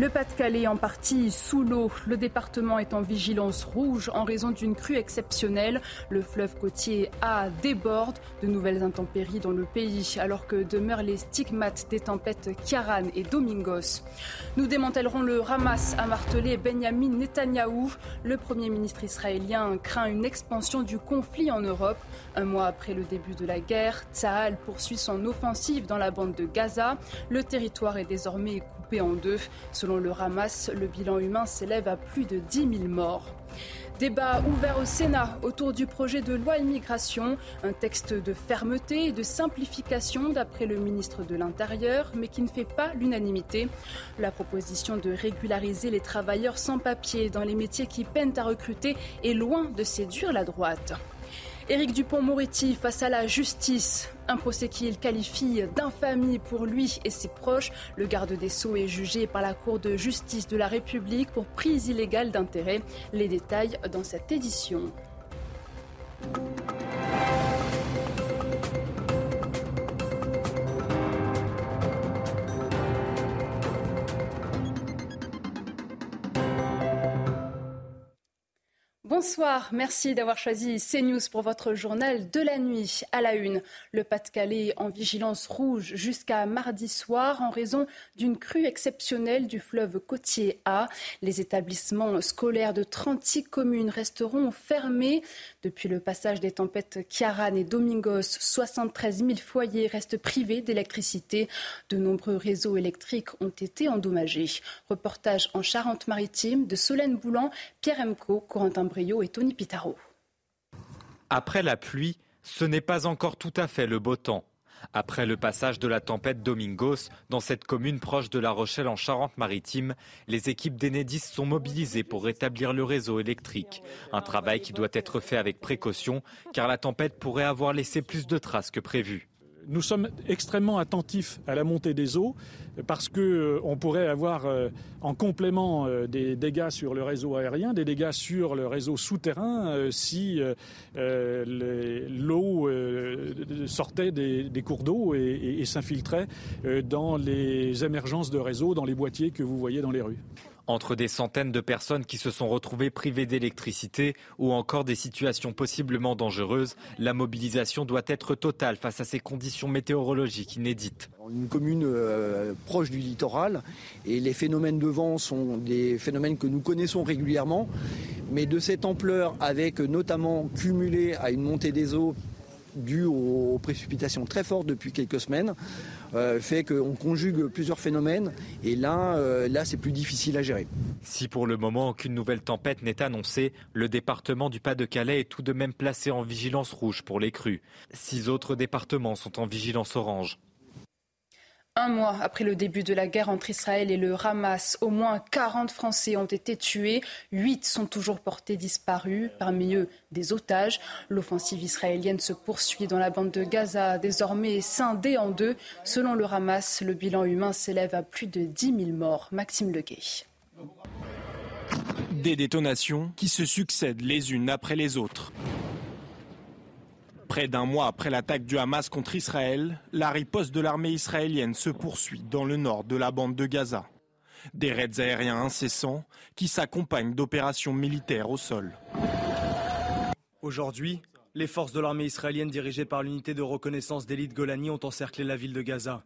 Le Pas-de-Calais en partie sous l'eau. Le département est en vigilance rouge en raison d'une crue exceptionnelle. Le fleuve côtier A déborde. De nouvelles intempéries dans le pays alors que demeurent les stigmates des tempêtes Kiaran et Domingos. Nous démantèlerons le Hamas, a martelé Benjamin Netanyahou. Le Premier ministre israélien craint une expansion du conflit en Europe. Un mois après le début de la guerre, Tsahal poursuit son offensive dans la bande de Gaza. Le territoire est désormais en deux. Selon le Hamas, le bilan humain s'élève à plus de 10 000 morts. Débat ouvert au Sénat autour du projet de loi immigration, un texte de fermeté et de simplification d'après le ministre de l'Intérieur, mais qui ne fait pas l'unanimité. La proposition de régulariser les travailleurs sans papier dans les métiers qui peinent à recruter est loin de séduire la droite. Éric Dupont-Moretti face à la justice. Un procès qu'il qualifie d'infamie pour lui et ses proches. Le garde des Sceaux est jugé par la Cour de justice de la République pour prise illégale d'intérêt. Les détails dans cette édition. Bonsoir, merci d'avoir choisi CNews pour votre journal de la nuit à la une. Le Pas-de-Calais en vigilance rouge jusqu'à mardi soir en raison d'une crue exceptionnelle du fleuve côtier A. Les établissements scolaires de 36 communes resteront fermés. Depuis le passage des tempêtes Kiaran et Domingos, 73 000 foyers restent privés d'électricité. De nombreux réseaux électriques ont été endommagés. Reportage en Charente-Maritime de Solène Boulan, Pierre Emco, Corentin Après la pluie, ce n'est pas encore tout à fait le beau temps. Après le passage de la tempête Domingos dans cette commune proche de La Rochelle en Charente-Maritime, les équipes d'Enedis sont mobilisées pour rétablir le réseau électrique. Un travail qui doit être fait avec précaution car la tempête pourrait avoir laissé plus de traces que prévu. Nous sommes extrêmement attentifs à la montée des eaux parce qu'on euh, pourrait avoir euh, en complément euh, des dégâts sur le réseau aérien, des dégâts sur le réseau souterrain si l'eau sortait des, cours d'eau et s'infiltrait dans les émergences de réseau, dans les boîtiers que vous voyez dans les rues. Entre des centaines de personnes qui se sont retrouvées privées d'électricité ou encore des situations possiblement dangereuses, la mobilisation doit être totale face à ces conditions météorologiques inédites. Une commune euh, proche du littoral et les phénomènes de vent sont des phénomènes que nous connaissons régulièrement, mais de cette ampleur avec notamment cumulé à une montée des eaux due aux précipitations très fortes depuis quelques semaines, euh, fait qu'on conjugue plusieurs phénomènes et euh, là c'est plus difficile à gérer. Si pour le moment aucune nouvelle tempête n'est annoncée, le département du Pas-de-Calais est tout de même placé en vigilance rouge pour les crues. Six autres départements sont en vigilance orange. Un mois après le début de la guerre entre Israël et le Hamas, au moins 40 Français ont été tués, 8 sont toujours portés disparus, parmi eux des otages. L'offensive israélienne se poursuit dans la bande de Gaza, désormais scindée en deux. Selon le Hamas, le bilan humain s'élève à plus de 10 000 morts. Maxime Leguet. Des détonations qui se succèdent les unes après les autres. Près d'un mois après l'attaque du Hamas contre Israël, la riposte de l'armée israélienne se poursuit dans le nord de la bande de Gaza. Des raids aériens incessants qui s'accompagnent d'opérations militaires au sol. Aujourd'hui, les forces de l'armée israélienne dirigées par l'unité de reconnaissance d'élite Golani ont encerclé la ville de Gaza.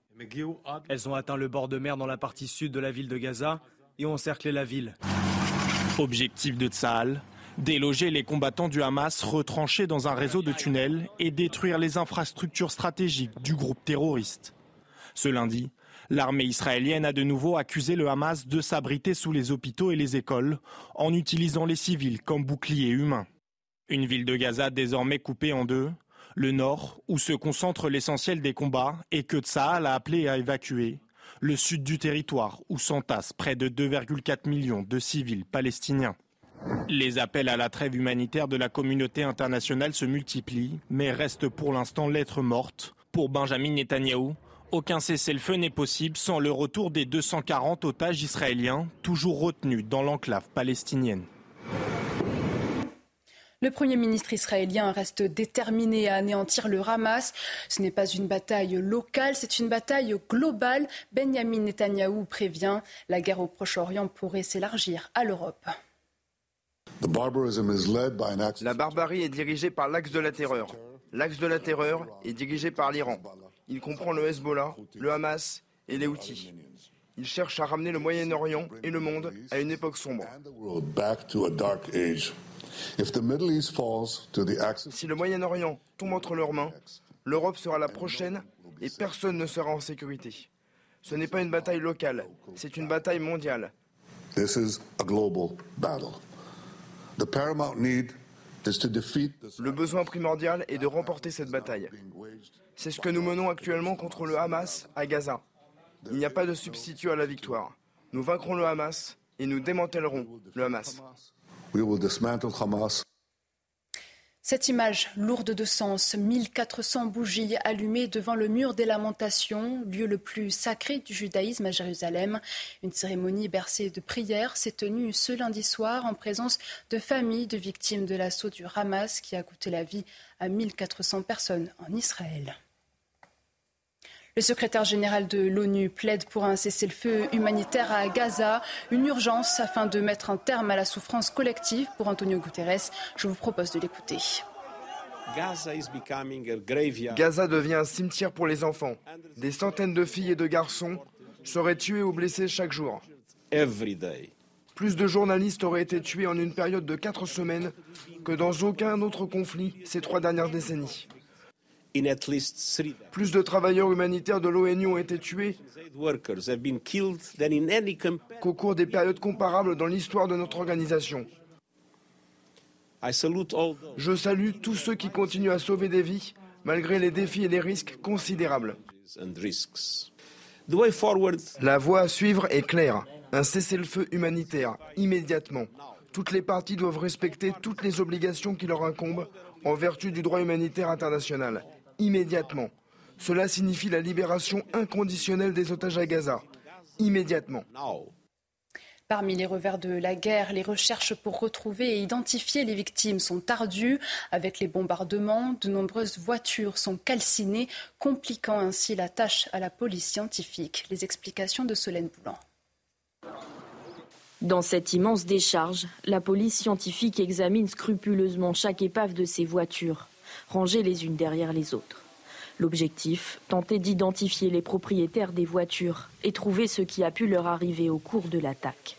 Elles ont atteint le bord de mer dans la partie sud de la ville de Gaza et ont encerclé la ville. Objectif de Tsahal, déloger les combattants du Hamas retranchés dans un réseau de tunnels et détruire les infrastructures stratégiques du groupe terroriste. Ce lundi, l'armée israélienne a de nouveau accusé le Hamas de s'abriter sous les hôpitaux et les écoles en utilisant les civils comme boucliers humains. Une ville de Gaza désormais coupée en deux, le nord, où se concentre l'essentiel des combats et que Tsahal a appelé à évacuer, le sud du territoire, où s'entassent près de 2,4 millions de civils palestiniens. Les appels à la trêve humanitaire de la communauté internationale se multiplient, mais restent pour l'instant lettre morte. Pour Benjamin Netanyahou, aucun cessez-le-feu n'est possible sans le retour des 240 otages israéliens, toujours retenus dans l'enclave palestinienne. Le Premier ministre israélien reste déterminé à anéantir le Hamas. Ce n'est pas une bataille locale, c'est une bataille globale. Benjamin Netanyahou prévient, la guerre au Proche-Orient pourrait s'élargir à l'Europe. La barbarie est dirigée par l'axe de la terreur. L'axe de la terreur est dirigé par l'Iran. Il comprend le Hezbollah, le Hamas et les Houthis. Il cherche à ramener le Moyen-Orient et le monde à une époque sombre. Si le Moyen-Orient tombe entre leurs mains, l'Europe sera la prochaine et personne ne sera en sécurité. Ce n'est pas une bataille locale, c'est une bataille mondiale. Le besoin primordial est de remporter cette bataille. C'est ce que nous menons actuellement contre le Hamas à Gaza. Il n'y a pas de substitut à la victoire. Nous vaincrons le Hamas et nous démantèlerons le Hamas. Cette image lourde de sens, 1400 bougies allumées devant le mur des lamentations, lieu le plus sacré du judaïsme à Jérusalem. Une cérémonie bercée de prières s'est tenue ce lundi soir en présence de familles de victimes de l'assaut du Hamas qui a coûté la vie à 1400 personnes en Israël. Le secrétaire général de l'ONU plaide pour un cessez-le-feu humanitaire à Gaza, une urgence afin de mettre un terme à la souffrance collective. Pour Antonio Guterres, je vous propose de l'écouter. Gaza devient un cimetière pour les enfants. Des centaines de filles et de garçons seraient tués ou blessés chaque jour. Plus de journalistes auraient été tués en une période de quatre semaines que dans aucun autre conflit ces trois dernières décennies. Plus de travailleurs humanitaires de l'ONU ont été tués qu'au cours des périodes comparables dans l'histoire de notre organisation. Je salue tous ceux qui continuent à sauver des vies malgré les défis et les risques considérables. La voie à suivre est claire. Un cessez-le-feu humanitaire, immédiatement. Toutes les parties doivent respecter toutes les obligations qui leur incombent en vertu du droit humanitaire international immédiatement. Cela signifie la libération inconditionnelle des otages à Gaza. Immédiatement. Parmi les revers de la guerre, les recherches pour retrouver et identifier les victimes sont ardues. Avec les bombardements, de nombreuses voitures sont calcinées, compliquant ainsi la tâche à la police scientifique. Les explications de Solène Boulan. Dans cette immense décharge, la police scientifique examine scrupuleusement chaque épave de ces voitures rangées les unes derrière les autres. L'objectif, tenter d'identifier les propriétaires des voitures et trouver ce qui a pu leur arriver au cours de l'attaque.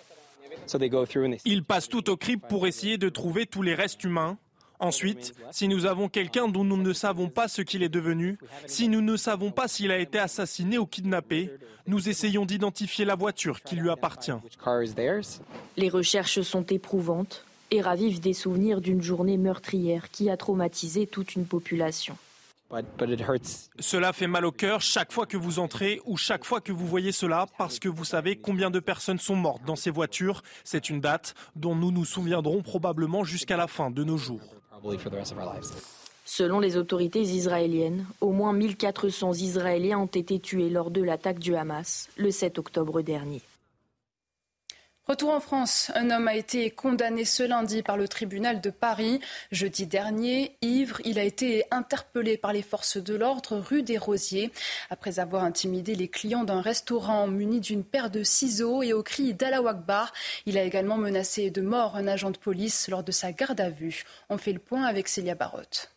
Ils passent tout au crible pour essayer de trouver tous les restes humains. Ensuite, si nous avons quelqu'un dont nous ne savons pas ce qu'il est devenu, si nous ne savons pas s'il a été assassiné ou kidnappé, nous essayons d'identifier la voiture qui lui appartient. Les recherches sont éprouvantes et ravive des souvenirs d'une journée meurtrière qui a traumatisé toute une population. Cela fait mal au cœur chaque fois que vous entrez ou chaque fois que vous voyez cela parce que vous savez combien de personnes sont mortes dans ces voitures. C'est une date dont nous nous souviendrons probablement jusqu'à la fin de nos jours. Selon les autorités israéliennes, au moins 1400 Israéliens ont été tués lors de l'attaque du Hamas le 7 octobre dernier. Retour en France, un homme a été condamné ce lundi par le tribunal de Paris. Jeudi dernier, ivre, il a été interpellé par les forces de l'ordre rue des Rosiers après avoir intimidé les clients d'un restaurant muni d'une paire de ciseaux et au cri d'Allah Akbar. Il a également menacé de mort un agent de police lors de sa garde à vue. On fait le point avec Célia Barotte.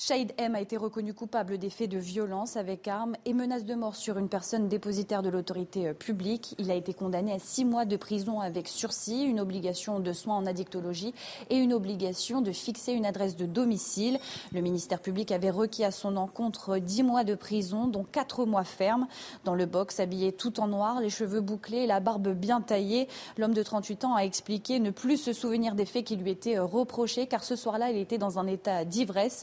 Shahid M a été reconnu coupable des faits de violence avec arme et menace de mort sur une personne dépositaire de l'autorité euh, publique. Il a été condamné à six mois de prison avec sursis, une obligation de soins en addictologie et une obligation de fixer une adresse de domicile. Le ministère public avait requis à son encontre dix mois de prison, dont quatre mois fermes. Dans le box, habillé tout en noir, les cheveux bouclés et la barbe bien taillée, l'homme de 38 ans a expliqué ne plus se souvenir des faits qui lui étaient euh, reprochés, car ce soir-là, il était dans un état d'ivresse.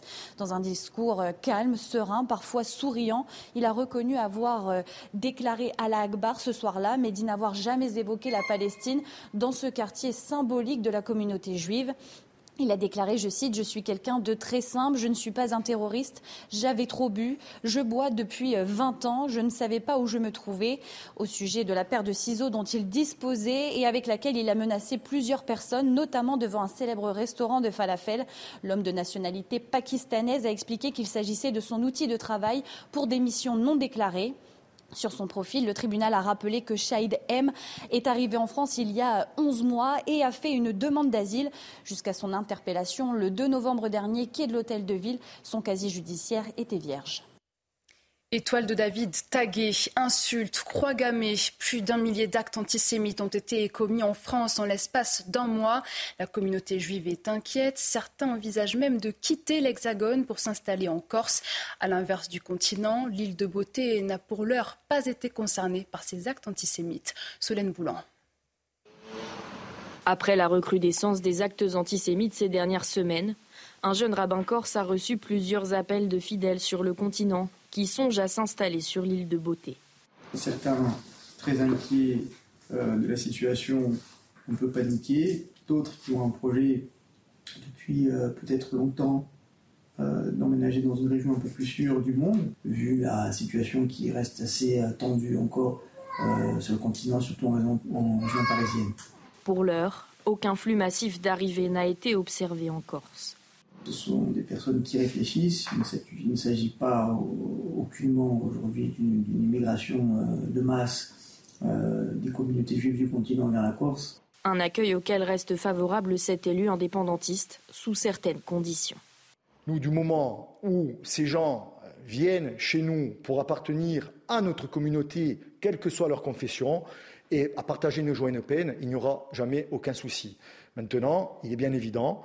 Un discours euh, calme, serein, parfois souriant, il a reconnu avoir euh, déclaré Allah Akbar ce soir-là, mais dit n'avoir jamais évoqué la Palestine dans ce quartier symbolique de la communauté juive. Il a déclaré, je cite, Je suis quelqu'un de très simple, je ne suis pas un terroriste, j'avais trop bu, je bois depuis 20 euh, ans, je ne savais pas où je me trouvais. Au sujet de la paire de ciseaux dont il disposait et avec laquelle il a menacé plusieurs personnes, notamment devant un célèbre restaurant de falafel, l'homme de nationalité pakistanaise a expliqué qu'il s'agissait de son outil de travail pour des missions non déclarées. Sur son profil, le tribunal a rappelé que Shahid M est arrivé en France il y a 11 mois et a fait une demande d'asile. Jusqu'à son interpellation le 2 novembre dernier, quai de l'hôtel de ville, son casier judiciaire était vierge. Étoile de David, taguée, insultes, croix gammées, plus d'un millier d'actes antisémites ont été commis en France en l'espace d'un mois. La communauté juive est inquiète. Certains envisagent même de quitter l'Hexagone pour s'installer en Corse. À l'inverse du continent, l'île de Beauté n'a pour l'heure pas été concernée par ces actes antisémites. Solène Boulan. Après la recrudescence des actes antisémites ces dernières semaines, un jeune rabbin corse a reçu plusieurs appels de fidèles sur le continent qui songent à s'installer sur l'île de Beauté. Certains très inquiets euh, de la situation, un peu paniqués, d'autres qui ont un projet depuis euh, peut-être longtemps euh, d'emménager dans une région un peu plus sûre du monde, vu la situation qui reste assez tendue encore sur le continent, surtout en en région parisienne. Pour l'heure, aucun flux massif d'arrivée n'a été observé en Corse. Ce sont des personnes qui réfléchissent. Il ne s'agit pas aucunement aujourd'hui d'une immigration euh, de masse euh, des communautés juives du continent vers la Corse. Un accueil auquel reste favorable cet élu indépendantiste sous certaines conditions. Nous, du moment où ces gens viennent chez nous pour appartenir à notre communauté, quelle que soit leur confession, et à partager nos joies et nos peines, il n'y aura jamais aucun souci. Maintenant, il est bien évident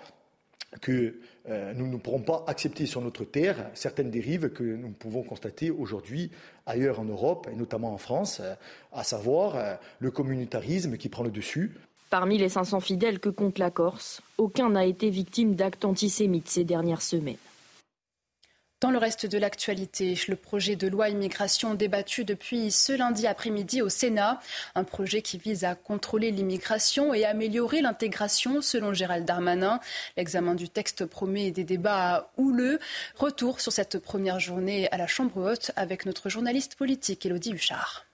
que euh, nous ne pourrons pas accepter sur notre terre certaines dérives que nous pouvons constater aujourd'hui ailleurs en Europe, et notamment en France, euh, à savoir euh, le communautarisme qui prend le dessus. Parmi les 500 fidèles que compte la Corse, aucun n'a été victime d'actes antisémites ces dernières semaines. Dans le reste de l'actualité, le projet de loi immigration débattu depuis ce lundi après-midi au Sénat, un projet qui vise à contrôler l'immigration et améliorer l'intégration selon Gérald Darmanin. L'examen du texte promet des débats houleux. Retour sur cette première journée à la Chambre haute avec notre journaliste politique Elodie Huchard.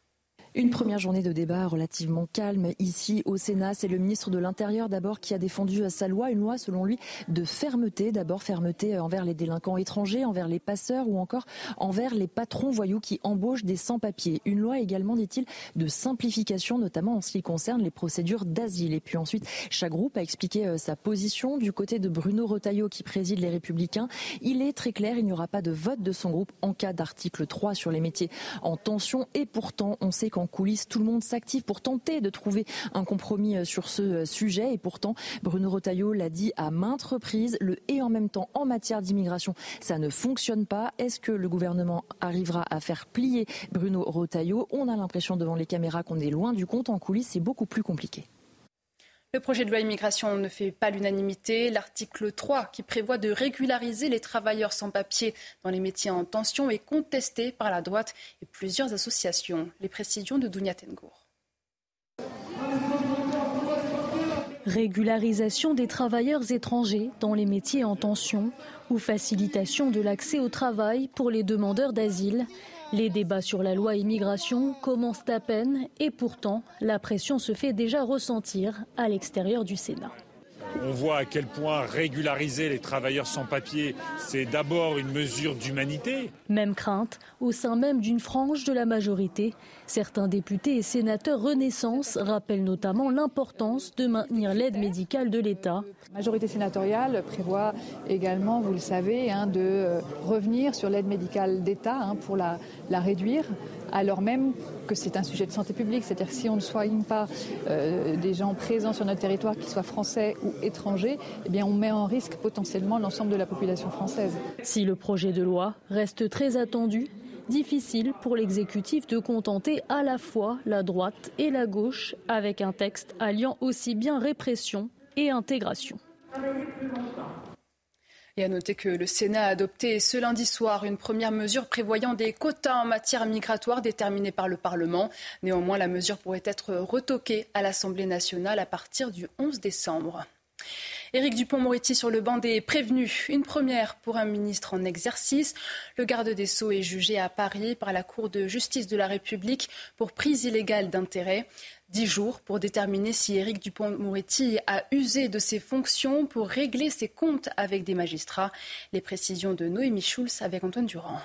Une première journée de débat relativement calme ici au Sénat. C'est le ministre de l'Intérieur d'abord qui a défendu sa loi, une loi selon lui de fermeté. D'abord fermeté envers les délinquants étrangers, envers les passeurs ou encore envers les patrons voyous qui embauchent des sans-papiers. Une loi également, dit-il, de simplification, notamment en ce qui concerne les procédures d'asile. Et puis ensuite, chaque groupe a expliqué euh, sa position. Du côté de Bruno Retailleau qui préside les Républicains, il est très clair, il n'y aura pas de vote de son groupe en cas d'article 3 sur les métiers en tension. Et pourtant, on sait qu'en coulisses, tout le monde s'active pour tenter de trouver un compromis euh, sur ce euh, sujet. Et pourtant, Bruno Retailleau l'a dit à maintes reprises, le et en même temps en matière d'immigration, ça ne fonctionne pas. Est-ce que le gouvernement arrivera à faire plier Bruno Retailleau? On a l'impression devant les caméras qu'on est loin du compte. En coulisses, c'est beaucoup plus compliqué. Le projet de loi immigration ne fait pas l'unanimité. L'article 3, qui prévoit de régulariser les travailleurs sans papier dans les métiers en tension, est contesté par la droite et plusieurs associations. Les précisions de Dounia Tengour. Régularisation des travailleurs étrangers dans les métiers en tension ou facilitation de l'accès au travail pour les demandeurs d'asile. Les débats sur la loi immigration commencent à peine et pourtant la pression se fait déjà ressentir à l'extérieur du Sénat. On voit à quel point régulariser les travailleurs sans papier, c'est d'abord une mesure d'humanité. Même crainte au sein même d'une frange de la majorité. Certains députés et sénateurs Renaissance rappellent notamment l'importance de maintenir l'aide médicale de l'État. La majorité sénatoriale prévoit également, vous le savez, hein, de euh, revenir sur l'aide médicale d'État hein, pour la, la réduire alors même que c'est un sujet de santé publique. C'est-à-dire que si on ne soigne pas euh, des gens présents sur notre territoire, qu'ils soient français ou étrangers, eh bien on met en risque potentiellement l'ensemble de la population française. Si le projet de loi reste très attendu, difficile pour l'exécutif de contenter à la fois la droite et la gauche avec un texte alliant aussi bien répression et intégration. Et à noter que le Sénat a adopté ce lundi soir une première mesure prévoyant des quotas en matière migratoire déterminés par le Parlement. Néanmoins, la mesure pourrait être retoquée à l'Assemblée nationale à partir du 11 décembre. Éric Dupont-Moretti sur le banc des prévenus. Une première pour un ministre en exercice. Le garde des Sceaux est jugé à Paris par la Cour de justice de la République pour prise illégale d'intérêt. Dix jours pour déterminer si Éric Dupont-Moretti a usé de ses fonctions pour régler ses comptes avec des magistrats. Les précisions de Noémie Schulz avec Antoine Durand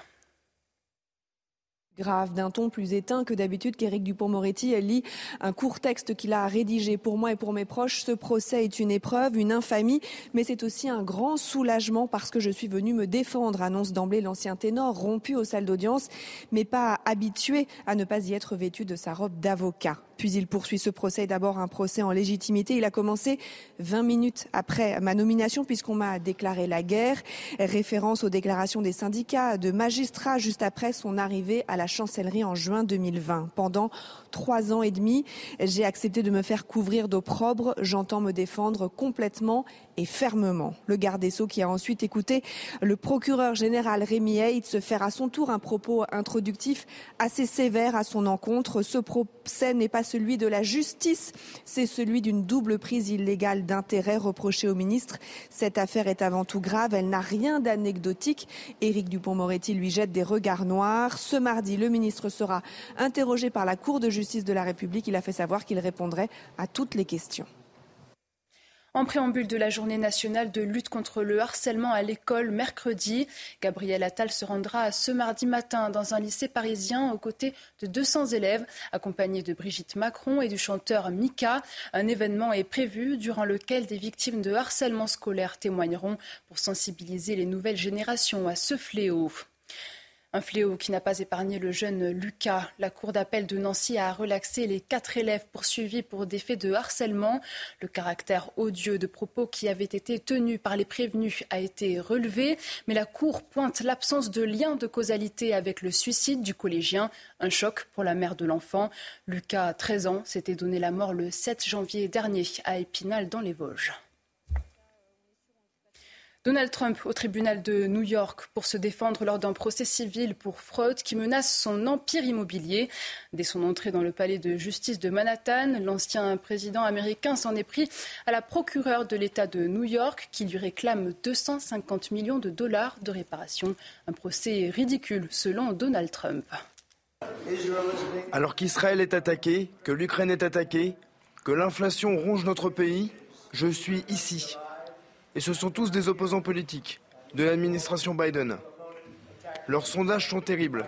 grave, d'un ton plus éteint que d'habitude qu'Éric Dupont-Moretti lit un court texte qu'il a rédigé pour moi et pour mes proches. Ce procès est une épreuve, une infamie, mais c'est aussi un grand soulagement parce que je suis venu me défendre, annonce d'emblée l'ancien ténor, rompu aux salles d'audience, mais pas habitué à ne pas y être vêtu de sa robe d'avocat. Puis il poursuit ce procès, d'abord un procès en légitimité. Il a commencé 20 minutes après ma nomination puisqu'on m'a déclaré la guerre. Référence aux déclarations des syndicats, de magistrats juste après son arrivée à la chancellerie en juin 2020. Pendant trois ans et demi, j'ai accepté de me faire couvrir d'opprobre. J'entends me défendre complètement fermement. Le garde des Sceaux qui a ensuite écouté le procureur général Rémi Haid se faire à son tour un propos introductif assez sévère à son encontre. Ce procès n'est pas celui de la justice, c'est celui d'une double prise illégale d'intérêt reprochée au ministre. Cette affaire est avant tout grave, elle n'a rien d'anecdotique. Éric Dupont-Moretti lui jette des regards noirs. Ce mardi, le ministre sera interrogé par la Cour de justice de la République. Il a fait savoir qu'il répondrait à toutes les questions. En préambule de la journée nationale de lutte contre le harcèlement à l'école mercredi, Gabriel Attal se rendra ce mardi matin dans un lycée parisien aux côtés de 200 élèves, accompagné de Brigitte Macron et du chanteur Mika. Un événement est prévu durant lequel des victimes de harcèlement scolaire témoigneront pour sensibiliser les nouvelles générations à ce fléau. Un fléau qui n'a pas épargné le jeune Lucas. La cour d'appel de Nancy a relaxé les quatre élèves poursuivis pour des faits de harcèlement. Le caractère odieux de propos qui avaient été tenus par les prévenus a été relevé, mais la cour pointe l'absence de lien de causalité avec le suicide du collégien. Un choc pour la mère de l'enfant. Lucas, 13 ans, s'était donné la mort le 7 janvier dernier à Épinal dans les Vosges. Donald Trump au tribunal de New York pour se défendre lors d'un procès civil pour fraude qui menace son empire immobilier. Dès son entrée dans le palais de justice de Manhattan, l'ancien président américain s'en est pris à la procureure de l'État de New York qui lui réclame 250 millions de dollars de réparation. Un procès ridicule selon Donald Trump. Alors qu'Israël est attaqué, que l'Ukraine est attaquée, que l'inflation ronge notre pays, je suis ici et ce sont tous des opposants politiques de l'administration Biden. Leurs sondages sont terribles.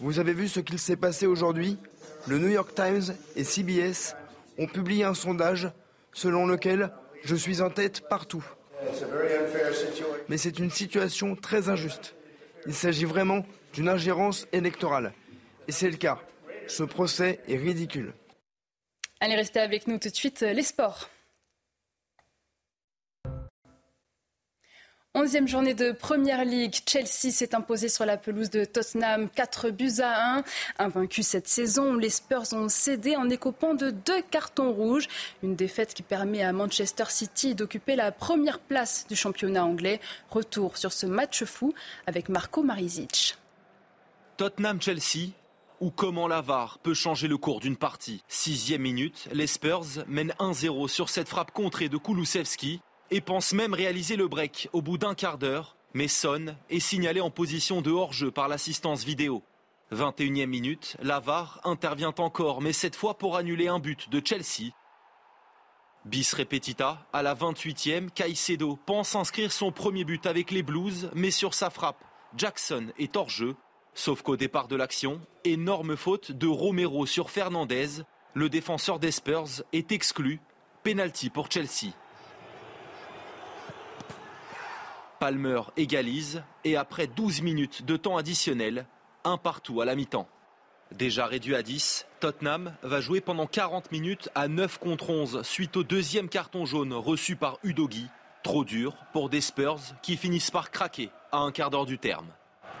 Vous avez vu ce qu'il s'est passé aujourd'hui? Le New York Times et CBS ont publié un sondage selon lequel je suis en tête partout. Mais c'est une situation très injuste. Il s'agit vraiment d'une ingérence électorale. Et c'est le cas. Ce procès est ridicule. Allez, restez avec nous tout de suite, les sports. Onzième journée de Première Ligue, Chelsea s'est imposé sur la pelouse de Tottenham 4 buts à 1. Invaincu cette saison, les Spurs ont cédé en écopant de deux cartons rouges. Une défaite qui permet à Manchester City d'occuper la première place du championnat anglais. Retour sur ce match fou avec Marco Marizic. Tottenham-Chelsea, ou comment l'avare peut changer le cours d'une partie? Sixième minute, les Spurs mènent 1-0 sur cette frappe contrée de Kulusevski et pense même réaliser le break au bout d'un quart d'heure, mais sonne est signalé en position de hors-jeu par l'assistance vidéo. 21e minute, Lavar intervient encore, mais cette fois pour annuler un but de Chelsea. Bis repetita, à la 28e, Caicedo pense inscrire son premier but avec les Blues, mais sur sa frappe, Jackson est hors jeu. Sauf qu'au départ de l'action, énorme faute de Romero sur Fernandez. Le défenseur des Spurs est exclu. Penalty pour Chelsea. Palmer égalise et après 12 minutes de temps additionnel, un partout à la mi-temps. Déjà réduit à 10, Tottenham va jouer pendant 40 minutes à 9 contre 11 suite au deuxième carton jaune reçu par Udogi. Trop dur pour des Spurs qui finissent par craquer à un quart d'heure du terme.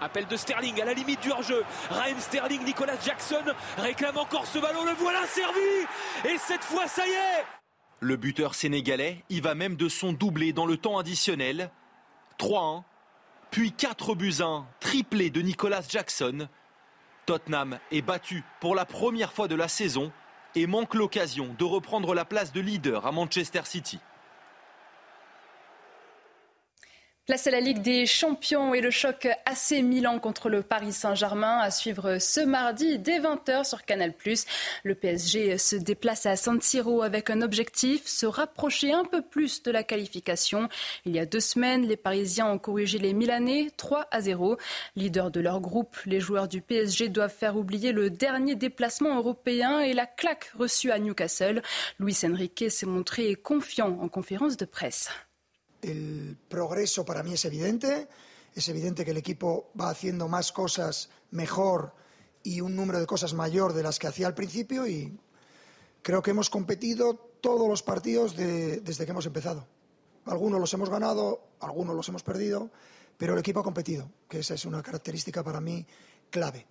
Appel de Sterling à la limite du hors-jeu. Raheem Sterling, Nicolas Jackson réclame encore ce ballon. Le voilà servi. Et cette fois, ça y est. Le buteur sénégalais y va même de son doublé dans le temps additionnel. 3-1, puis 4 buts 1, triplé de Nicolas Jackson. Tottenham est battu pour la première fois de la saison et manque l'occasion de reprendre la place de leader à Manchester City. Place à la Ligue des Champions et le choc AC Milan contre le Paris Saint-Germain à suivre ce mardi dès 20h sur Canal+. Le PSG se déplace à San Siro avec un objectif, se rapprocher un peu plus de la qualification. Il y a deux semaines, les Parisiens ont corrigé les Milanais 3 à 0. Leader de leur groupe, les joueurs du PSG doivent faire oublier le dernier déplacement européen et la claque reçue à Newcastle. Luis Enrique s'est montré confiant en conférence de presse. El progreso para mí es evidente. Es evidente que el equipo va haciendo más cosas mejor y un número de cosas mayor de las que hacía al principio y creo que hemos competido todos los partidos desde que hemos empezado. Algunos los hemos ganado, algunos los hemos perdido, pero el equipo ha competido, que esa es una característica para mí clave.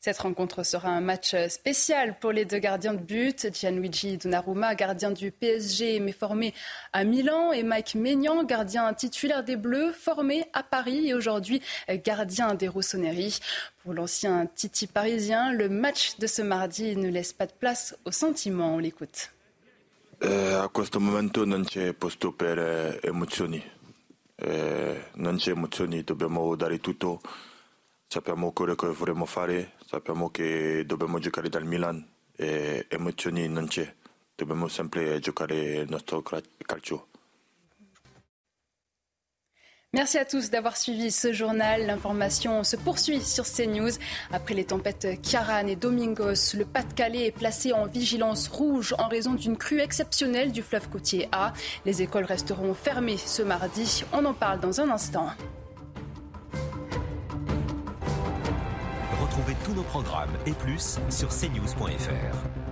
Cette rencontre sera un match spécial pour les deux gardiens de but. Gianluigi Donnarumma, gardien du PSG, mais formé à Milan, et Mike Maignan, gardien titulaire des Bleus, formé à Paris et aujourd'hui gardien des Rossoneri. Pour l'ancien Titi parisien, le match de ce mardi ne laisse pas de place au sentiment. On l'écoute. A questo momento non c'è eh, emozioni. Eh, non c'è emozioni, dobbiamo tutto. Sappiamo quello che vorremmo fare, sappiamo che dobbiamo giocare dal Milan e emozioni non c'è, dobbiamo sempre giocare il nostro calcio. Merci à tous d'avoir suivi ce journal. L'information se poursuit sur CNews. Après les tempêtes Kiaran et Domingos, le Pas-de-Calais est placé en vigilance rouge en raison d'une crue exceptionnelle du fleuve côtier A. Les écoles resteront fermées ce mardi. On en parle dans un instant. Tous nos programmes et plus sur cnews.fr.